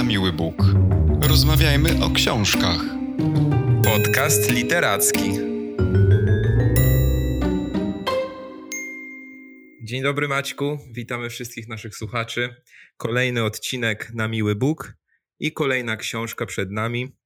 na miły Bóg. Rozmawiajmy o książkach. Podcast literacki. Dzień dobry Maćku, witamy wszystkich naszych słuchaczy. Kolejny odcinek na miły Bóg i kolejna książka przed nami.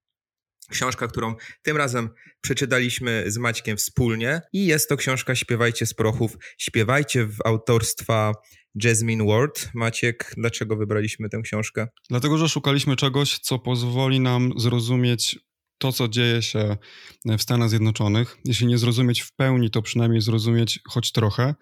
Książka, którą tym razem przeczytaliśmy z Maćkiem wspólnie i jest to książka Śpiewajcie z prochów. Śpiewajcie w autorstwa Jasmine Ward. Maciek, dlaczego wybraliśmy tę książkę? Dlatego, że szukaliśmy czegoś, co pozwoli nam zrozumieć to, co dzieje się w Stanach Zjednoczonych. Jeśli nie zrozumieć w pełni, to przynajmniej zrozumieć choć trochę.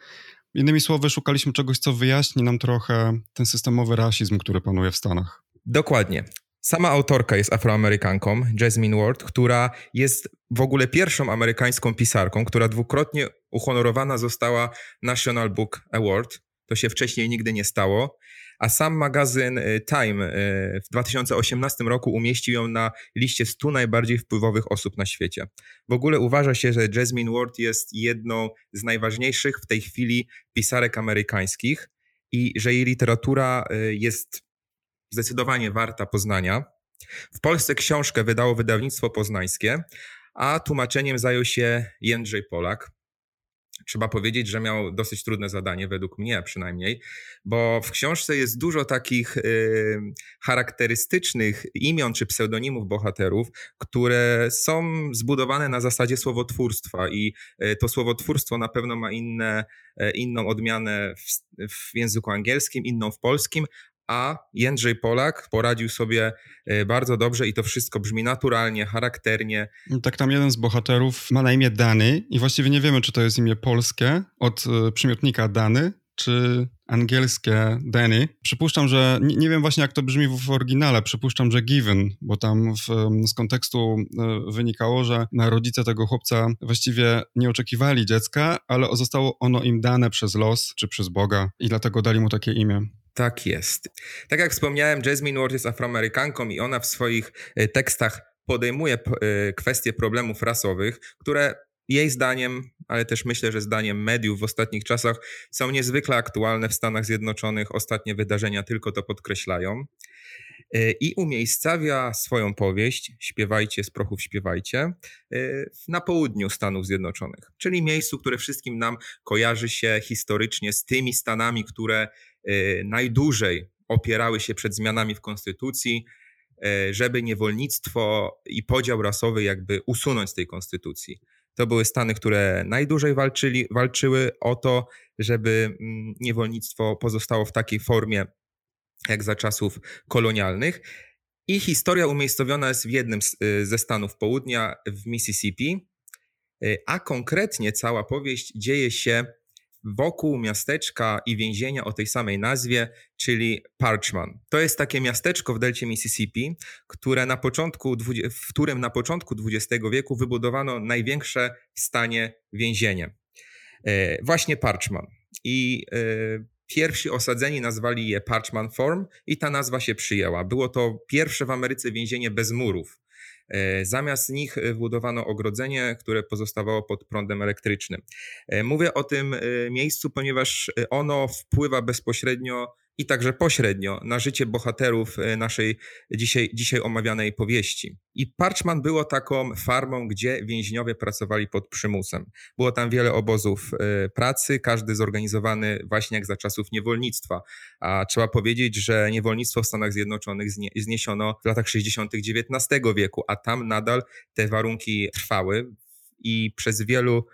Innymi słowy, szukaliśmy czegoś, co wyjaśni nam trochę ten systemowy rasizm, który panuje w Stanach. Dokładnie. Sama autorka jest afroamerykanką, Jasmine Ward, która jest w ogóle pierwszą amerykańską pisarką, która dwukrotnie uhonorowana została National Book Award. To się wcześniej nigdy nie stało. A sam magazyn y, Time y, w 2018 roku umieścił ją na liście 100 najbardziej wpływowych osób na świecie. W ogóle uważa się, że Jasmine Ward jest jedną z najważniejszych w tej chwili pisarek amerykańskich i że jej literatura y, jest zdecydowanie warta poznania. W Polsce książkę wydało wydawnictwo poznańskie, a tłumaczeniem zajął się Jędrzej Polak. Trzeba powiedzieć, że miał dosyć trudne zadanie, według mnie przynajmniej, bo w książce jest dużo takich y, charakterystycznych imion czy pseudonimów bohaterów, które są zbudowane na zasadzie słowotwórstwa i y, to słowotwórstwo na pewno ma inne, y, inną odmianę w, w języku angielskim, inną w polskim, a Jędrzej Polak poradził sobie e, bardzo dobrze i to wszystko brzmi naturalnie, charakternie. Tak tam jeden z bohaterów ma na imię Dany i właściwie nie wiemy, czy to jest imię polskie od e, przymiotnika Dany, czy angielskie Danny. Przypuszczam, że nie, nie, wiem właśnie jak to brzmi w, oryginale, przypuszczam, że given, bo tam w, z kontekstu e, wynikało, że rodzice tego chłopca właściwie nie oczekiwali dziecka, ale zostało ono im dane przez los czy przez Boga i dlatego dali mu takie imię. Tak jest. Tak jak wspomniałem, Jasmine Ward jest afroamerykanką i ona w swoich e, tekstach podejmuje e, kwestie problemów rasowych, które jej zdaniem, ale też myślę, że zdaniem mediów w ostatnich czasach są niezwykle aktualne w Stanach Zjednoczonych. Ostatnie wydarzenia tylko to podkreślają. E, I umiejscawia swoją powieść, Śpiewajcie z prochów, śpiewajcie, na południu Stanów Zjednoczonych, czyli miejscu, które wszystkim nam kojarzy się historycznie z tymi Stanami, które najdłużej opierały się przed zmianami w konstytucji, y, żeby niewolnictwo i podział rasowy jakby usunąć z tej konstytucji. To były Stany, które najdłużej walczyli, walczyły o to, żeby mm, niewolnictwo pozostało w takiej formie jak za czasów kolonialnych. I historia umiejscowiona jest w jednym y, ze stanów południa, w Mississippi, a konkretnie cała powieść dzieje się wokół miasteczka i więzienia o tej samej nazwie, czyli Parchman. To jest takie miasteczko w delcie Mississippi, które na początku, w którym na początku XX wieku wybudowano największe w stanie więzienie. E, właśnie Parchman. I e, pierwsi osadzeni nazwali je Parchman Form i ta nazwa się przyjęła. Było to pierwsze w Ameryce więzienie bez murów. E, zamiast nich e, wbudowano ogrodzenie, które pozostawało pod prądem elektrycznym. E, mówię o tym miejscu, ponieważ ono wpływa bezpośrednio i także pośrednio na życie bohaterów e, naszej dzisiaj, dzisiaj omawianej powieści. I Parchman było taką farmą, gdzie więźniowie pracowali pod przymusem. Było tam wiele obozów e, pracy, każdy zorganizowany właśnie jak za czasów niewolnictwa. A trzeba powiedzieć, że niewolnictwo w Stanach Zjednoczonych zniesiono w latach 60. XIX wieku, a tam nadal te warunki trwały i przez wielu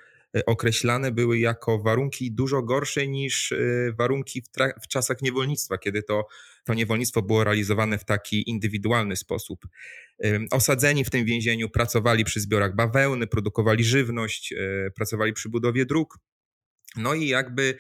określane były jako warunki dużo gorsze niż e, warunki w, w, czasach niewolnictwa, kiedy to, to niewolnictwo było realizowane w taki indywidualny sposób. Osadzeni w tym więzieniu pracowali przy zbiorach bawełny, produkowali żywność, e, pracowali przy budowie dróg. No i jakby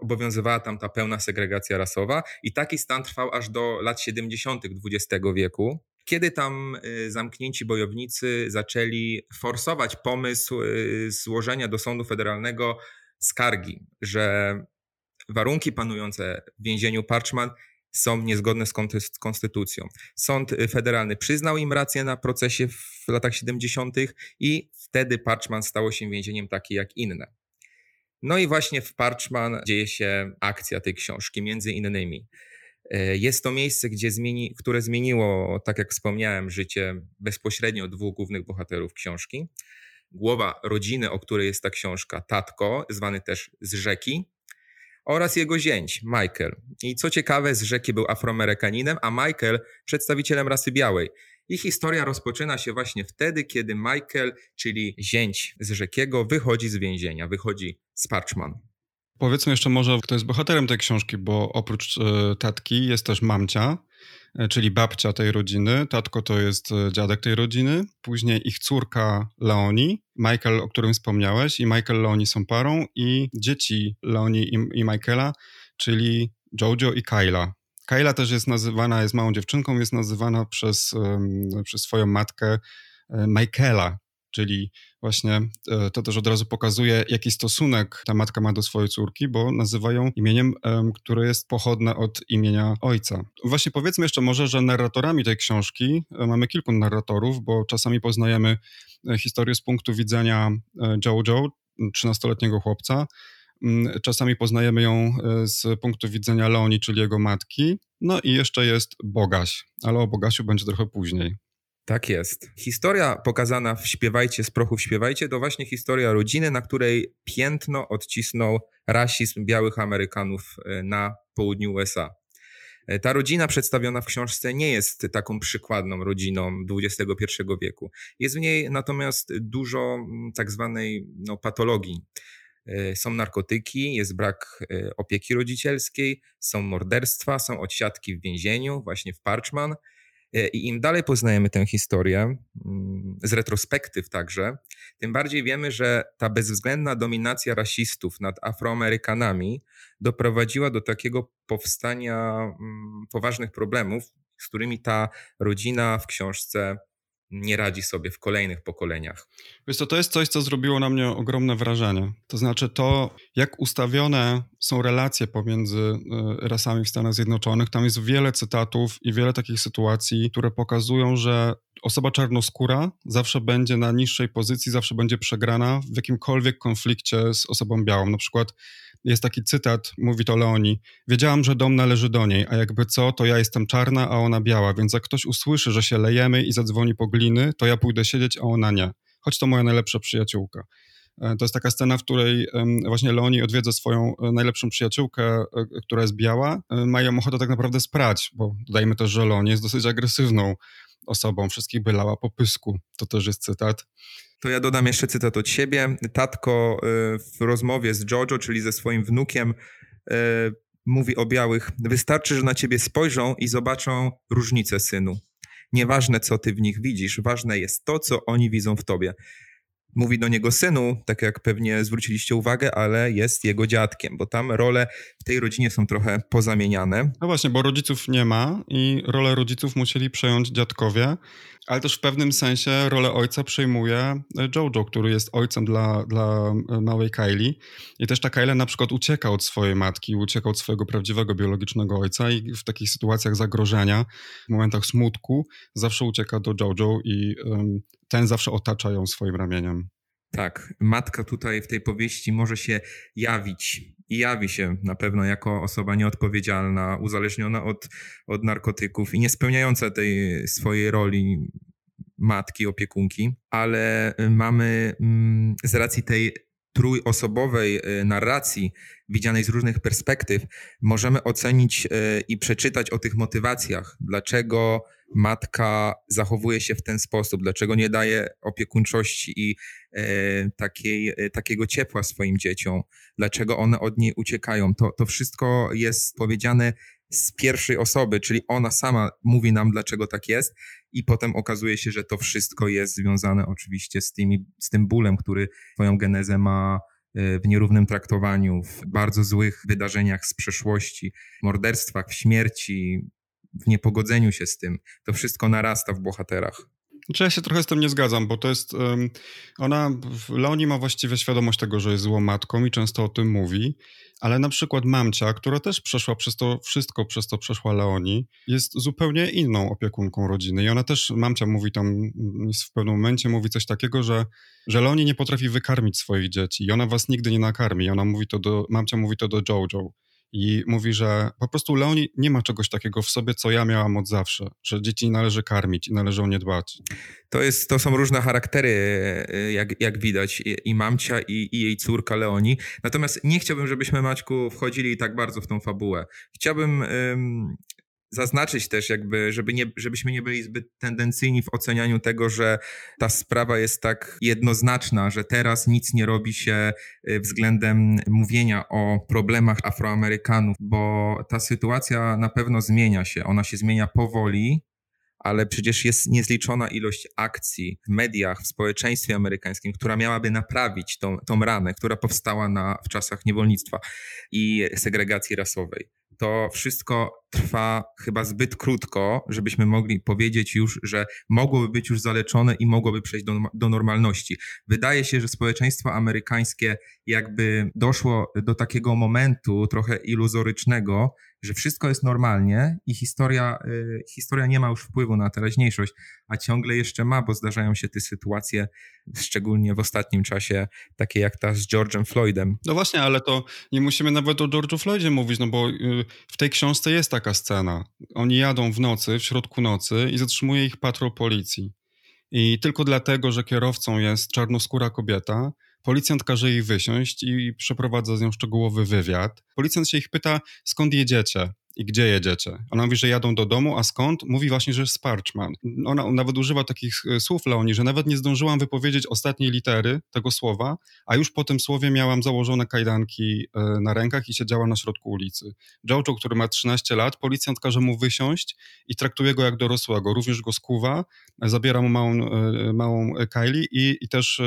obowiązywała tam ta pełna segregacja rasowa, i taki stan trwał aż do lat 70. XX wieku kiedy tam y, zamknięci bojownicy zaczęli forsować pomysł y, złożenia do sądu federalnego skargi, że warunki panujące w więzieniu Parchman są niezgodne z konstytucją. Sąd federalny przyznał im rację na procesie w latach 70. i wtedy Parchman stało się więzieniem takie jak inne. No i właśnie w Parchman dzieje się akcja tej książki, między innymi. E, jest to miejsce, gdzie zmieni, które zmieniło, tak jak wspomniałem, życie bezpośrednio dwóch głównych bohaterów książki. Głowa rodziny, o której jest ta książka, tatko, zwany też z rzeki, oraz jego zięć, Michael. I co ciekawe, z rzeki był afroamerykaninem, a Michael przedstawicielem rasy białej. Ich historia rozpoczyna się właśnie wtedy, kiedy Michael, czyli zięć z rzekiego, wychodzi z więzienia, wychodzi z Parchman. Powiedzmy jeszcze może, kto jest bohaterem tej książki, bo oprócz y, tatki jest też mamcia, y, czyli babcia tej rodziny. Tatko to jest y, dziadek tej rodziny. Później ich córka Leoni, Michael, o którym wspomniałeś, i Michael Leoni są parą, i dzieci Leoni i, Michaela, czyli Jojo i Kyla. Kyla też jest nazywana, jest małą dziewczynką, jest nazywana przez, przez swoją matkę Michaela, czyli właśnie e, to też od razu pokazuje, jaki stosunek ta matka ma do swojej córki, bo nazywa ją imieniem, które jest pochodne od imienia ojca. Właśnie powiedzmy jeszcze może, że narratorami tej książki e, mamy kilku narratorów, bo czasami poznajemy e, historię z punktu widzenia Jojo, 13-letniego chłopca, mm, Czasami poznajemy ją z punktu widzenia Leoni, czyli jego matki. No i jeszcze jest Bogaś, ale o Bogasiu będzie trochę później. Tak jest. Historia pokazana w Śpiewajcie z prochów śpiewajcie to właśnie historia rodziny, na której piętno odcisnął rasizm białych Amerykanów e, na południu USA. E, ta rodzina przedstawiona w książce nie jest taką przykładną rodziną XXI wieku. Jest w niej natomiast dużo mm, tak zwanej no, patologii. E, są narkotyki, jest brak opieki rodzicielskiej, są morderstwa, są odsiadki w więzieniu, właśnie w Parchman – I im dalej poznajemy tę historię, mm, z retrospektyw także, tym bardziej wiemy, że ta bezwzględna dominacja rasistów nad Afroamerykanami doprowadziła do takiego powstania mm, poważnych problemów, z którymi ta rodzina w książce nie radzi sobie w kolejnych pokoleniach. Wiesz co, to jest coś, co zrobiło na mnie ogromne wrażenie. To znaczy to, jak ustawione są relacje pomiędzy e, rasami w Stanach Zjednoczonych. Tam jest wiele cytatów i wiele takich sytuacji, które pokazują, że osoba czarnoskóra zawsze będzie na niższej pozycji, zawsze będzie przegrana w jakimkolwiek konflikcie z osobą białą. Na przykład jest taki cytat, mówi to Leoni. Wiedziałam, że dom należy do niej, a jakby co, to ja jestem czarna, a ona biała, więc jak ktoś usłyszy, że się lejemy i zadzwoni po gliny, to ja pójdę siedzieć, a ona nie. Choć to moja najlepsza przyjaciółka. E, to jest taka scena, w której właśnie Leoni odwiedza swoją e, najlepszą przyjaciółkę, e, która jest biała. Mają ochotę tak naprawdę sprać, bo dodajmy też, że Leoni jest dosyć agresywną osobą, wszystkich bylała po pysku. To też jest cytat. To ja dodam jeszcze cytat od siebie. Tatko y, w rozmowie z Jojo, czyli ze swoim wnukiem, y, mówi o białych. Wystarczy, że na ciebie spojrzą i zobaczą różnicę, synu. Nieważne, co ty w nich widzisz, ważne jest to, co oni widzą w tobie mówi do niego synu, tak jak pewnie zwróciliście uwagę, ale jest jego dziadkiem, bo tam role w tej rodzinie są trochę pozamieniane. No właśnie, bo rodziców nie ma i rolę rodziców musieli przejąć dziadkowie, ale też w pewnym sensie rolę ojca przejmuje Jojo, który jest ojcem dla, dla małej Kylie. I też ta Kylie na przykład ucieka od swojej matki, ucieka od swojego prawdziwego biologicznego ojca i w takich sytuacjach zagrożenia, w momentach smutku, zawsze ucieka do Jojo i um, ten zawsze otacza ją swoim ramieniem. Tak, matka tutaj w tej powieści może się jawić i jawi się na pewno jako osoba nieodpowiedzialna, uzależniona od, od narkotyków i niespełniająca tej swojej roli matki, opiekunki, ale mamy mm, z racji tej trójosobowej y, narracji, widzianej z różnych perspektyw, możemy ocenić y, i przeczytać o tych motywacjach, dlaczego matka zachowuje się w ten sposób, dlaczego nie daje opiekuńczości i e, takiej, e, takiego ciepła swoim dzieciom, dlaczego one od niej uciekają. To, to wszystko jest powiedziane z pierwszej osoby, czyli ona sama mówi nam, dlaczego tak jest, i potem okazuje się, że to wszystko jest związane oczywiście z, tymi, z tym bólem, który swoją genezę ma e, w nierównym traktowaniu, w bardzo złych wydarzeniach z przeszłości, morderstwach, w śmierci, w niepogodzeniu się z tym. To wszystko narasta w bohaterach. Znaczy ja się trochę z tym nie zgadzam, bo to jest. Um, ona. Leoni ma właściwie świadomość tego, że jest złą matką i często o tym mówi, ale na przykład mamcia, która też przeszła przez to wszystko, przez to przeszła Leoni, jest zupełnie inną opiekunką rodziny. I ona też, mamcia mówi tam, w pewnym momencie mówi coś takiego, że, że Leoni nie potrafi wykarmić swoich dzieci i ona was nigdy nie nakarmi. I ona mówi to do, mamcia mówi to do Jojo. I mówi, że po prostu Leoni nie ma czegoś takiego w sobie, co ja miałam od zawsze, że dzieci należy karmić i należy o nie dbać. To, jest, to są różne charaktery, e, jak, jak widać, i mamcia, i, i jej córka Leoni. Natomiast nie chciałbym, żebyśmy, Maćku, wchodzili tak bardzo w tą fabułę. Chciałbym zaznaczyć też jakby, żeby nie, żebyśmy nie byli zbyt tendencyjni w ocenianiu tego, że ta sprawa jest tak jednoznaczna, że teraz nic nie robi się y, względem mówienia o problemach Afroamerykanów, bo ta sytuacja na pewno zmienia się. Ona się zmienia powoli, ale przecież jest niezliczona ilość akcji w mediach, w społeczeństwie amerykańskim, która miałaby naprawić tą, tą ranę, która powstała na, w czasach niewolnictwa i segregacji rasowej to wszystko trwa chyba zbyt krótko, żebyśmy mogli powiedzieć już, że mogłoby być już zaleczone i mogłoby przejść do, do normalności. Wydaje się, że społeczeństwo amerykańskie jakby doszło do takiego momentu trochę iluzorycznego, że wszystko jest normalnie i historia, y, historia nie ma już wpływu na teraźniejszość, a ciągle jeszcze ma, bo zdarzają się te sytuacje, szczególnie w ostatnim czasie, takie jak ta z George'em Floydem. No właśnie, ale to nie musimy nawet o George'u Floydzie mówić, no bo y, w tej książce jest taka scena. Oni jadą w nocy, w środku nocy i zatrzymuje ich patrol policji. I tylko dlatego, że kierowcą jest czarnoskóra kobieta, Policjant każe jej wysiąść i przeprowadza z nią szczegółowy wywiad. Policjant się ich pyta, skąd jedziecie? I gdzie jedziecie? Ona mówi, że jadą do domu, a skąd? Mówi właśnie, że z Parchman. Ona nawet używa takich e, słów, Leoni, że nawet nie zdążyłam wypowiedzieć ostatniej litery tego słowa, a już po tym słowie miałam założone kajdanki e, na rękach i siedziała na środku ulicy. Jojo, który ma 13 lat, policjant każe mu wysiąść i traktuje go jak dorosłego. Również go skuwa, zabiera mu małą, e, małą Kylie i, i też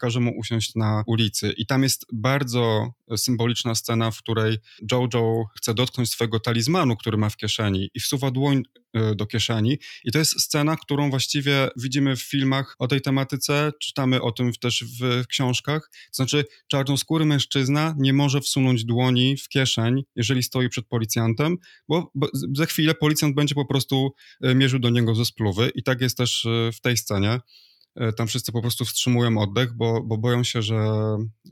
każe mu usiąść na ulicy. I tam jest bardzo symboliczna scena, w której Jojo chce dotknąć swojego talizmanu, który ma w kieszeni i wsuwa dłoń e, do kieszeni. I to jest scena, którą właściwie widzimy w filmach o tej tematyce, czytamy o tym też w książkach. To znaczy, czarnoskóry mężczyzna nie może wsunąć dłoni w kieszeń, jeżeli stoi przed policjantem, bo, bo za chwilę policjant będzie po prostu e, mierzył do niego ze spluwy. I tak jest też e, w tej scenie. E, tam wszyscy po prostu wstrzymują oddech, bo, bo boją się, że,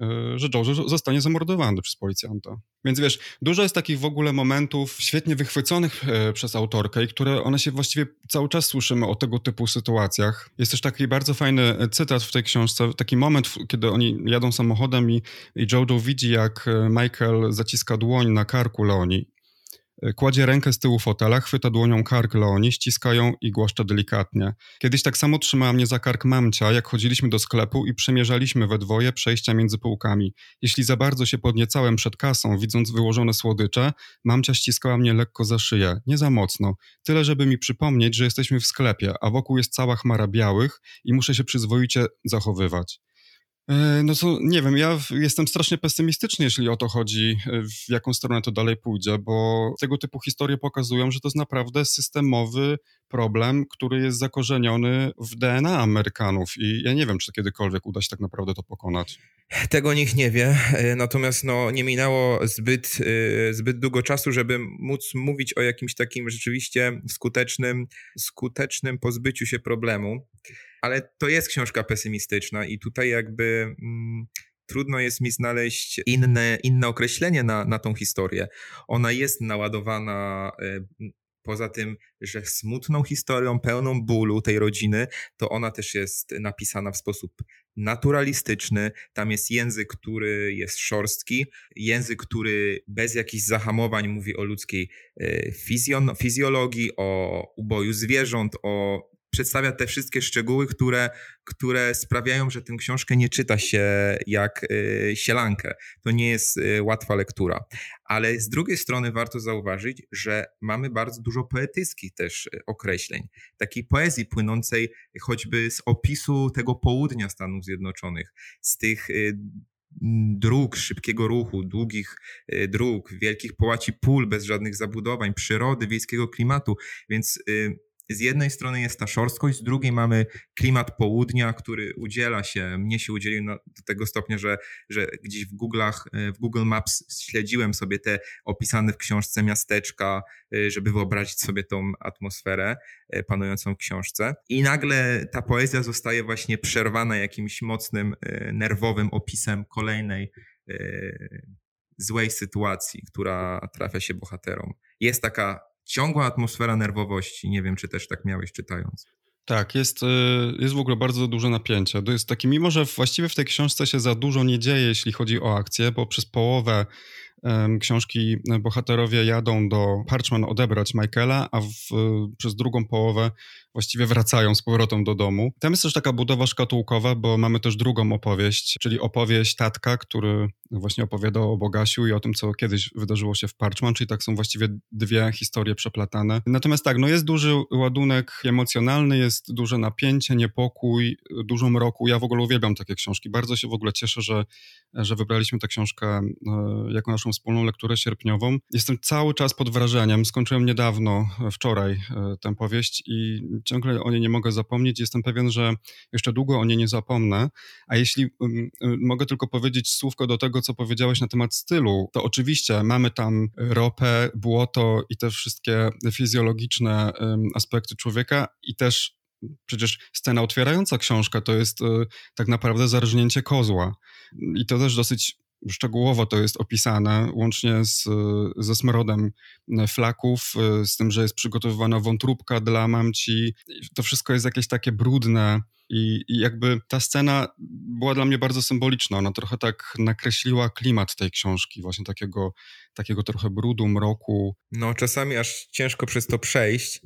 e, że Jojo zostanie zamordowany przez policjanta. Więc wiesz, dużo jest takich w ogóle momentów świetnie wychwyconych e, przez autorkę i które one się właściwie cały czas słyszymy o tego typu sytuacjach. Jest też taki bardzo fajny cytat w tej książce, taki moment, kiedy oni jadą samochodem i, i Jojo widzi, jak Michael zaciska dłoń na karku Leoni Kładzie rękę z tyłu fotela, chwyta dłonią kark Leoni, ściska ją i głaszcza delikatnie. Kiedyś tak samo trzymała mnie za kark mamcia, jak chodziliśmy do sklepu i przemierzaliśmy we dwoje przejścia między półkami. Jeśli za bardzo się podniecałem przed kasą, widząc wyłożone słodycze, mamcia ściskała mnie lekko za szyję, nie za mocno. Tyle, żeby mi przypomnieć, że jesteśmy w sklepie, a wokół jest cała chmara białych i muszę się przyzwoicie zachowywać. E, no to nie wiem, ja jestem strasznie pesymistyczny, jeśli o to chodzi, e, w jaką stronę to dalej pójdzie, bo tego typu historie pokazują, że to jest naprawdę systemowy problem, który jest zakorzeniony w DNA Amerykanów i ja nie wiem, czy kiedykolwiek uda się tak naprawdę to pokonać. Tego nikt nie wie, e, natomiast no, nie minęło zbyt, zbyt długo czasu, żeby móc mówić o jakimś takim rzeczywiście skutecznym, skutecznym pozbyciu się problemu ale to jest książka pesymistyczna i tutaj jakby mm, trudno jest mi znaleźć inne, inne określenie na, na tą historię. Ona jest naładowana y, poza tym, że smutną historią, pełną bólu tej rodziny, to ona też jest napisana w sposób naturalistyczny. Tam jest język, który jest szorstki, język, który bez jakichś zahamowań mówi o ludzkiej y, fizjologii, o uboju zwierząt, o przedstawia te wszystkie szczegóły, które, które sprawiają, że tę książkę nie czyta się jak y, sielankę. To nie jest y, łatwa lektura. Ale z drugiej strony warto zauważyć, że mamy bardzo dużo poetyckich też y, określeń. Takiej poezji płynącej choćby z opisu tego południa Stanów Zjednoczonych, z tych dróg szybkiego ruchu, długich dróg, wielkich połaci pól bez żadnych zabudowań, przyrody, wiejskiego klimatu. Więc z jednej strony jest ta szorstkość, z drugiej mamy klimat południa, który udziela się, mnie się udzielił do tego stopnia, że, że gdzieś w Google'ach, e, w Google Maps śledziłem sobie te opisane w książce miasteczka, e, żeby wyobrazić sobie tą atmosferę e, panującą w książce. I nagle ta poezja zostaje właśnie przerwana jakimś mocnym, nerwowym opisem kolejnej złej sytuacji, która trafia się bohaterom. Jest taka ciągła atmosfera nerwowości. Nie wiem, czy też tak miałeś czytając. Tak, jest, y, jest w ogóle bardzo duże napięcie. To jest taki, mimo że właściwie w tej książce się za dużo nie dzieje, jeśli chodzi o akcję, bo przez połowę książki bohaterowie jadą do Parchman odebrać Michaela, a w, przez drugą połowę właściwie wracają z powrotem do domu. Tam jest też taka budowa szkatułkowa, bo mamy też drugą opowieść, czyli opowieść tatka, który właśnie opowiadał o Bogasiu i o tym, co kiedyś wydarzyło się w Parchman, czyli tak są właściwie dwie historie przeplatane. Natomiast tak, no jest duży ładunek emocjonalny, jest duże napięcie, niepokój, dużo mroku. Ja w ogóle uwielbiam takie książki. Bardzo się w ogóle cieszę, że, że wybraliśmy tę książkę e, jako naszą wspólną lekturę sierpniową. Jestem cały czas pod wrażeniem. Skończyłem niedawno, wczoraj, e, tę powieść i ciągle o niej nie mogę zapomnieć. Jestem pewien, że jeszcze długo o niej nie zapomnę. A jeśli mogę tylko powiedzieć słówko do tego, co powiedziałeś na temat stylu, to oczywiście mamy tam ropę, błoto i te wszystkie fizjologiczne aspekty człowieka i też Przecież scena otwierająca książka to jest y, tak naprawdę zarżnięcie kozła. I to też dosyć szczegółowo to jest opisane, łącznie z, ze smrodem flaków, z tym, że jest przygotowywana wątróbka dla mamci. To wszystko jest jakieś takie brudne. I, I, jakby ta scena była dla mnie bardzo symboliczna. Ona trochę tak nakreśliła klimat tej książki, właśnie takiego, takiego trochę brudu, mroku. No, czasami aż ciężko przez to przejść.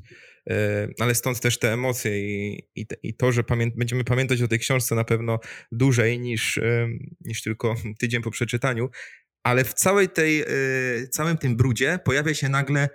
E, ale stąd też te emocje i, i, i to, że pamię będziemy pamiętać o tej książce na pewno dłużej niż, e, niż tylko tydzień po przeczytaniu, ale w całej tej, e, całym tym brudzie pojawia się nagle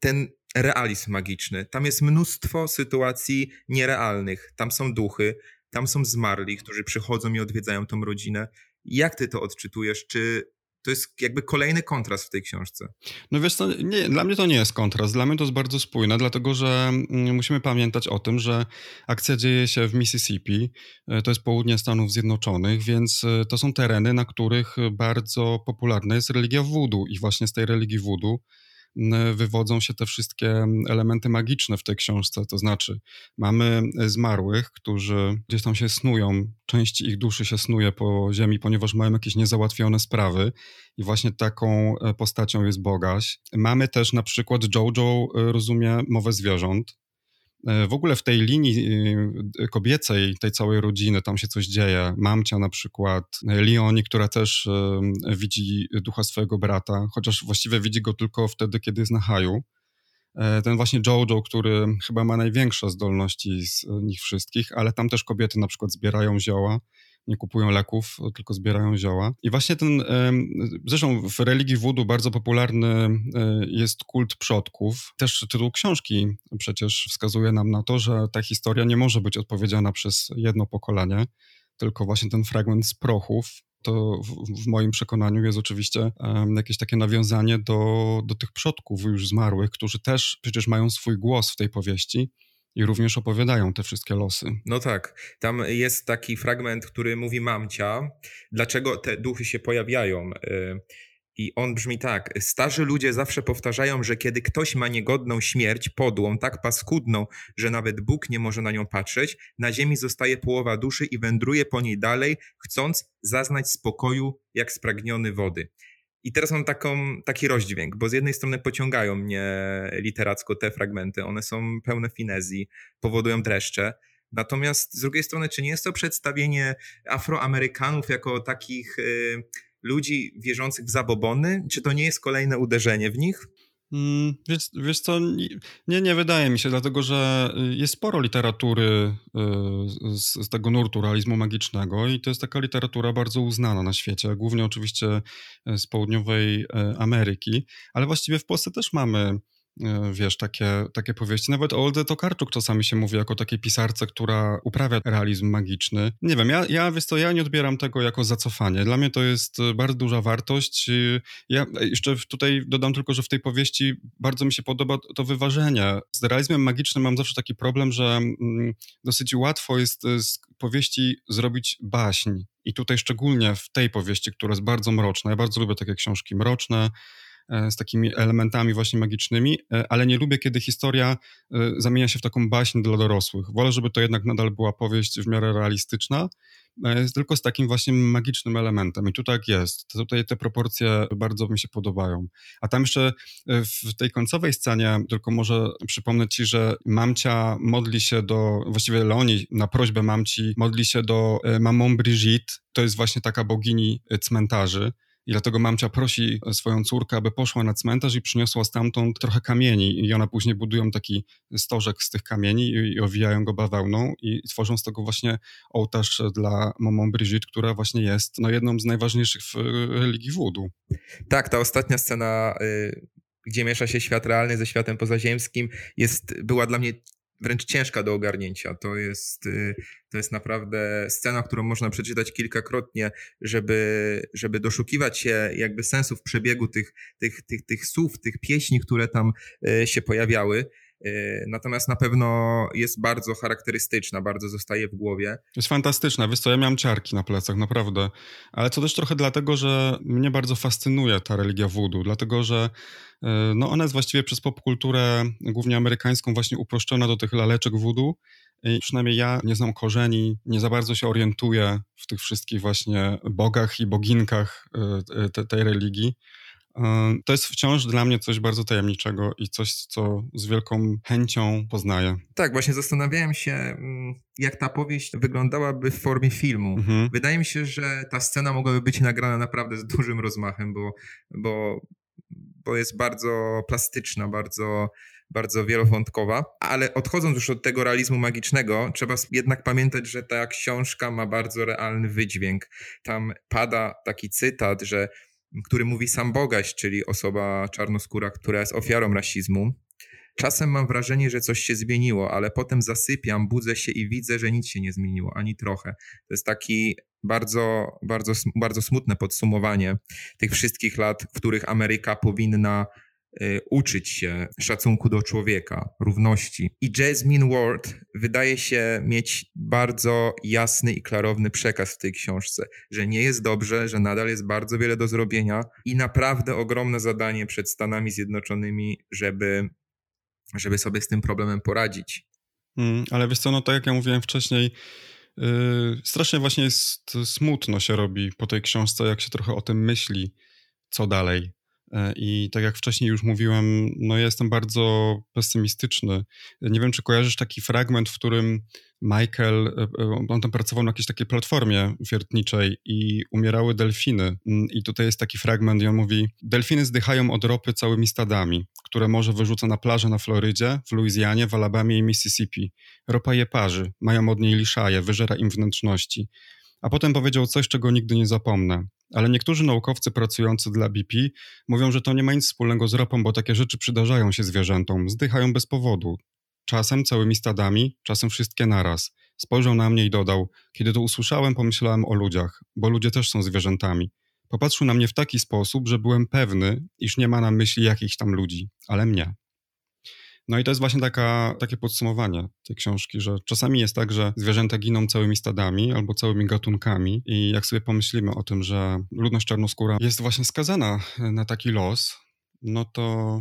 ten realizm magiczny. Tam jest mnóstwo sytuacji nierealnych. Tam są duchy, tam są zmarli, którzy przychodzą i odwiedzają tą rodzinę. Jak ty to odczytujesz? Czy to jest jakby kolejny kontrast w tej książce. No wiesz co, nie, dla mnie to nie jest kontrast, dla mnie to jest bardzo spójne, dlatego że mm, musimy pamiętać o tym, że akcja dzieje się w Mississippi, e, to jest południe Stanów Zjednoczonych, więc e, to są tereny, na których bardzo popularna jest religia voodoo i właśnie z tej religii voodoo wywodzą się te wszystkie elementy magiczne w tej książce. To znaczy, mamy zmarłych, którzy gdzieś tam się snują, część ich duszy się snuje po ziemi, ponieważ mają jakieś niezałatwione sprawy, i właśnie taką e, postacią jest Bogaś. Mamy też na przykład Jojo e, rozumie mowę zwierząt, w ogóle w tej linii e, kobiecej, tej całej rodziny, tam się coś dzieje. Mamcia na przykład, Leoni, która też e, widzi ducha swojego brata, chociaż właściwie widzi go tylko wtedy, kiedy jest na haju. Ten właśnie Jojo, który chyba ma największe zdolności z nich wszystkich, ale tam też kobiety na przykład zbierają zioła nie kupują leków, tylko zbierają zioła. I właśnie ten, zresztą w religii voodoo bardzo popularny e, jest kult przodków. Też tytuł książki przecież wskazuje nam na to, że ta historia nie może być odpowiedziana przez jedno pokolenie, tylko właśnie ten fragment z prochów, to w, moim przekonaniu jest oczywiście jakieś takie nawiązanie do, do tych przodków już zmarłych, którzy też przecież mają swój głos w tej powieści i również opowiadają te wszystkie losy. No tak. Tam jest taki fragment, który mówi mamcia, dlaczego te duchy się pojawiają. Y, I on brzmi tak. Starzy ludzie zawsze powtarzają, że kiedy ktoś ma niegodną śmierć, podłą, tak paskudną, że nawet Bóg nie może na nią patrzeć, na ziemi zostaje połowa duszy i wędruje po niej dalej, chcąc zaznać spokoju jak spragniony wody. I teraz mam taką, taki rozdźwięk, bo z jednej strony pociągają mnie literacko te fragmenty, one są pełne finezji, powodują dreszcze. Natomiast z drugiej strony, czy nie jest to przedstawienie Afroamerykanów jako takich y, ludzi wierzących w zabobony? Czy to nie jest kolejne uderzenie w nich? Mm, wiesz, wiesz co, nie, nie wydaje mi się, dlatego że y, jest sporo literatury y, z, z, tego nurtu realizmu magicznego i to jest taka literatura bardzo uznana na świecie, głównie oczywiście y, z południowej Ameryki, ale właściwie w Polsce też mamy wiesz, takie, takie powieści. Nawet o Olde Tokarczuk czasami się mówi jako takiej pisarce, która uprawia realizm magiczny. Nie wiem, ja, ja wiesz co, ja nie odbieram tego jako zacofanie. Dla mnie to jest e, bardzo duża wartość. Ja jeszcze tutaj dodam tylko, że w tej powieści bardzo mi się podoba to wyważenie. Z realizmem magicznym mam zawsze taki problem, że mm, dosyć łatwo jest e, z powieści zrobić baśń. I tutaj szczególnie w tej powieści, która jest bardzo mroczna. Ja bardzo lubię takie książki mroczne, e, z takimi elementami właśnie magicznymi, e, ale nie lubię, kiedy historia zamienia się w taką baśń dla dorosłych. Wolę, żeby to jednak nadal była powieść w miarę realistyczna, tylko z takim właśnie magicznym elementem. I tu tak jest. Tutaj te proporcje bardzo mi się podobają. A tam jeszcze w tej końcowej scenie, tylko może przypomnę ci, że mamcia modli się do, właściwie Leoni na prośbę mamci modli się do mamą Brigitte, to jest właśnie taka bogini cmentarzy. I dlatego mamcia prosi swoją córkę, aby poszła na cmentarz i przyniosła stamtąd trochę kamieni. I ona później budują taki stożek z tych kamieni i, i owijają go bawełną i, tworzą z tego właśnie ołtarz dla mamą Brigitte, która właśnie jest no, jedną z najważniejszych w religii voodoo. Tak, ta ostatnia scena, y, gdzie miesza się świat realny ze światem pozaziemskim, jest, była dla mnie wręcz ciężka do ogarnięcia. To jest, y, to jest naprawdę scena, którą można przeczytać kilkakrotnie, żeby, żeby doszukiwać się jakby sensów przebiegu tych, tych, tych, tych słów, tych pieśni, które tam y, się pojawiały. Y, natomiast na pewno jest bardzo charakterystyczna, bardzo zostaje w głowie. Jest fantastyczna. Wiesz co, ja miałem ciarki na plecach, naprawdę. Ale to też trochę dlatego, że mnie bardzo fascynuje ta religia voodoo, dlatego że y, no ona jest właściwie przez popkulturę, głównie amerykańską, właśnie uproszczona do tych laleczek voodoo. I przynajmniej ja nie znam korzeni, nie za bardzo się orientuję w tych wszystkich właśnie bogach i boginkach y, te, tej religii. To jest wciąż dla mnie coś bardzo tajemniczego i coś, co z wielką chęcią poznaję. Tak, właśnie zastanawiałem się, mm, jak ta powieść wyglądałaby w formie filmu. Mhm. Wydaje mi się, że ta scena mogłaby być nagrana naprawdę z dużym rozmachem, bo, bo, bo jest bardzo plastyczna, bardzo, bardzo wielowątkowa. Ale odchodząc już od tego realizmu magicznego, trzeba jednak pamiętać, że ta książka ma bardzo realny wydźwięk. Tam pada taki cytat, że który mówi sam Bogaś, czyli osoba czarnoskóra, która jest ofiarą rasizmu. Czasem mam wrażenie, że coś się zmieniło, ale potem zasypiam, budzę się i widzę, że nic się nie zmieniło, ani trochę. To jest taki bardzo, bardzo, bardzo smutne podsumowanie tych wszystkich lat, w których Ameryka powinna uczyć się szacunku do człowieka, równości. I Jasmine Ward wydaje się mieć bardzo jasny i klarowny przekaz w tej książce, że nie jest dobrze, że nadal jest bardzo wiele do zrobienia i naprawdę ogromne zadanie przed Stanami Zjednoczonymi, żeby, żeby sobie z tym problemem poradzić. Mm, ale wiesz co, no tak jak ja mówiłem wcześniej, yy, strasznie właśnie jest smutno się robi po tej książce, jak się trochę o tym myśli, co dalej. E, I tak jak wcześniej już mówiłem, no jestem bardzo pesymistyczny. Nie wiem, czy kojarzysz taki fragment, w którym Michael, e, e, on tam pracował na jakiejś takiej platformie wiertniczej i umierały delfiny. Mm, I tutaj jest taki fragment i on mówi, delfiny zdychają od ropy całymi stadami, które morze wyrzuca na plażę na Florydzie, w Luizjanie, w Alabamie i Mississippi. Ropa je parzy, mają od niej liszaje, wyżera im wnętrzności. A potem powiedział coś, czego nigdy nie zapomnę. Ale niektórzy naukowcy pracujący dla BP mówią, że to nie ma nic wspólnego z ropą, bo takie rzeczy przydarzają się zwierzętom, zdychają bez powodu. Czasem całymi stadami, czasem wszystkie naraz. Spojrzał na mnie i dodał: Kiedy to usłyszałem, pomyślałem o ludziach, bo ludzie też są zwierzętami. Popatrzył na mnie w taki sposób, że byłem pewny, iż nie ma na myśli jakichś tam ludzi, ale mnie. No i to jest właśnie taka, takie podsumowanie tej książki, że czasami jest tak, że zwierzęta giną całymi stadami albo całymi gatunkami i jak sobie pomyślimy o tym, że ludność czarnoskóra jest właśnie skazana na taki los, no to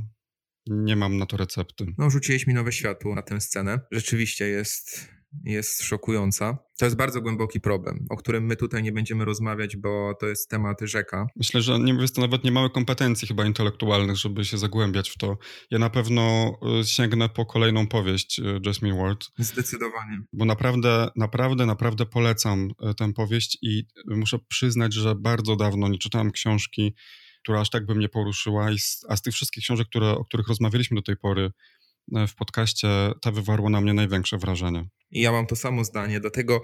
nie mam na to recepty. No, rzuciłeś mi nowe światło na tę scenę. Rzeczywiście jest jest szokująca. To jest bardzo głęboki problem, o którym my tutaj nie będziemy rozmawiać, bo to jest temat rzeka. Myślę, że nie jest to nawet nie małe kompetencji chyba intelektualnych, żeby się zagłębiać w to. Ja na pewno y, sięgnę po kolejną powieść y, Jasmine Ward. Zdecydowanie. Bo naprawdę, naprawdę, naprawdę polecam y, tę powieść i muszę przyznać, że bardzo dawno nie czytałem książki, która aż tak by mnie poruszyła, a z tych wszystkich książek, które, o których rozmawialiśmy do tej pory, w podcaście, ta wywarło na mnie największe wrażenie. I ja mam to samo zdanie. Dlatego,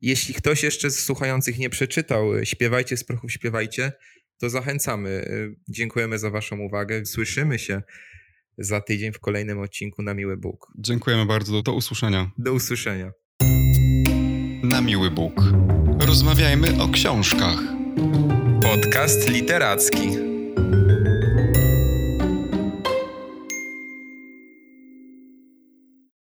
jeśli ktoś jeszcze z słuchających nie przeczytał y, Śpiewajcie z prochów, śpiewajcie, to zachęcamy. Y, dziękujemy za Waszą uwagę. Słyszymy się za tydzień w kolejnym odcinku na Miły Bóg. Dziękujemy bardzo. Do usłyszenia. Do usłyszenia. Na Miły Bóg. Rozmawiajmy o książkach. Podcast literacki.